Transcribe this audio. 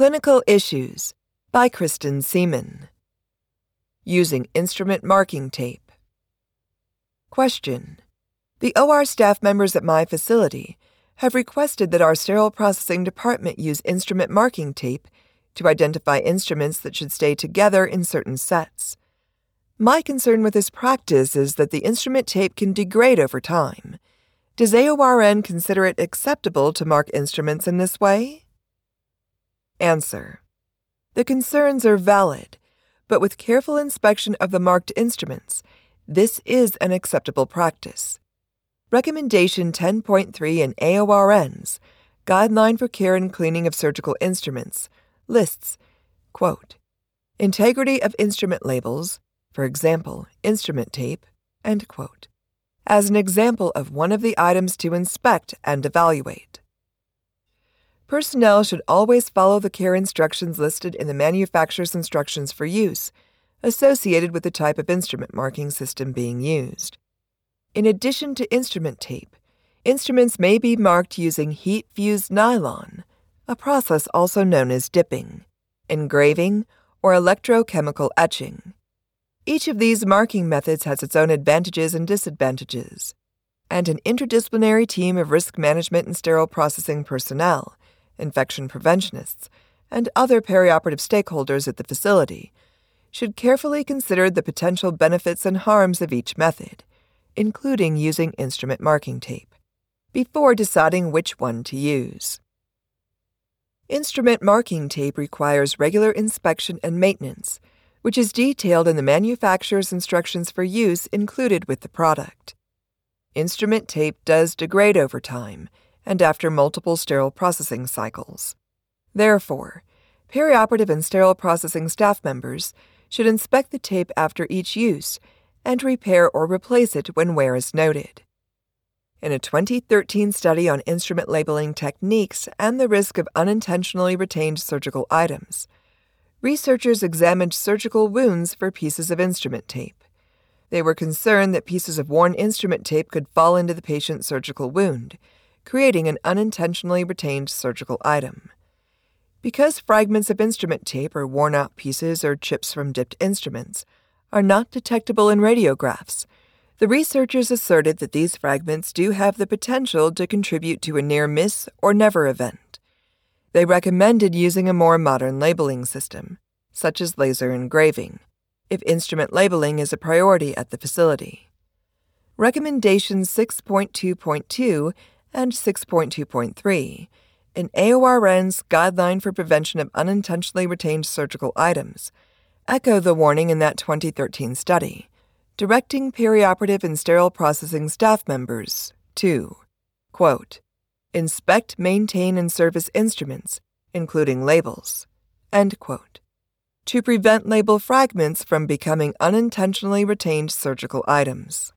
Clinical Issues by Kristen Seaman. Using Instrument Marking Tape. Question The OR staff members at my facility have requested that our sterile processing department use instrument marking tape to identify instruments that should stay together in certain sets. My concern with this practice is that the instrument tape can degrade over time. Does AORN consider it acceptable to mark instruments in this way? Answer. The concerns are valid, but with careful inspection of the marked instruments, this is an acceptable practice. Recommendation 10.3 in AORN's Guideline for Care and Cleaning of Surgical Instruments lists, quote, integrity of instrument labels, for example, instrument tape, end quote, as an example of one of the items to inspect and evaluate. Personnel should always follow the care instructions listed in the manufacturer's instructions for use, associated with the type of instrument marking system being used. In addition to instrument tape, instruments may be marked using heat fused nylon, a process also known as dipping, engraving, or electrochemical etching. Each of these marking methods has its own advantages and disadvantages, and an interdisciplinary team of risk management and sterile processing personnel, infection preventionists, and other perioperative stakeholders at the facility should carefully consider the potential benefits and harms of each method, including using instrument marking tape, before deciding which one to use. Instrument marking tape requires regular inspection and maintenance, which is detailed in the manufacturer's instructions for use included with the product. Instrument tape does degrade over time and after multiple sterile processing cycles. Therefore, perioperative and sterile processing staff members should inspect the tape after each use and repair or replace it when wear is noted in a 2013 study on instrument labeling techniques and the risk of unintentionally retained surgical items. Researchers examined surgical wounds for pieces of instrument tape. They were concerned that pieces of worn instrument tape could fall into the patient's surgical wound, creating an unintentionally retained surgical item. Because fragments of instrument tape or worn out pieces or chips from dipped instruments are not detectable in radiographs, the researchers asserted that these fragments do have the potential to contribute to a near miss or never event. They recommended using a more modern labeling system, such as laser engraving, if instrument labeling is a priority at the facility. Recommendation 6.2.2 and 6.2.3 in AORN's Guideline for Prevention of Unintentionally Retained Surgical Items. Echo the warning in that 2013 study. Directing perioperative and sterile processing staff members to, quote, inspect, maintain, and service instruments, including labels, end quote, to prevent label fragments from becoming unintentionally retained surgical items.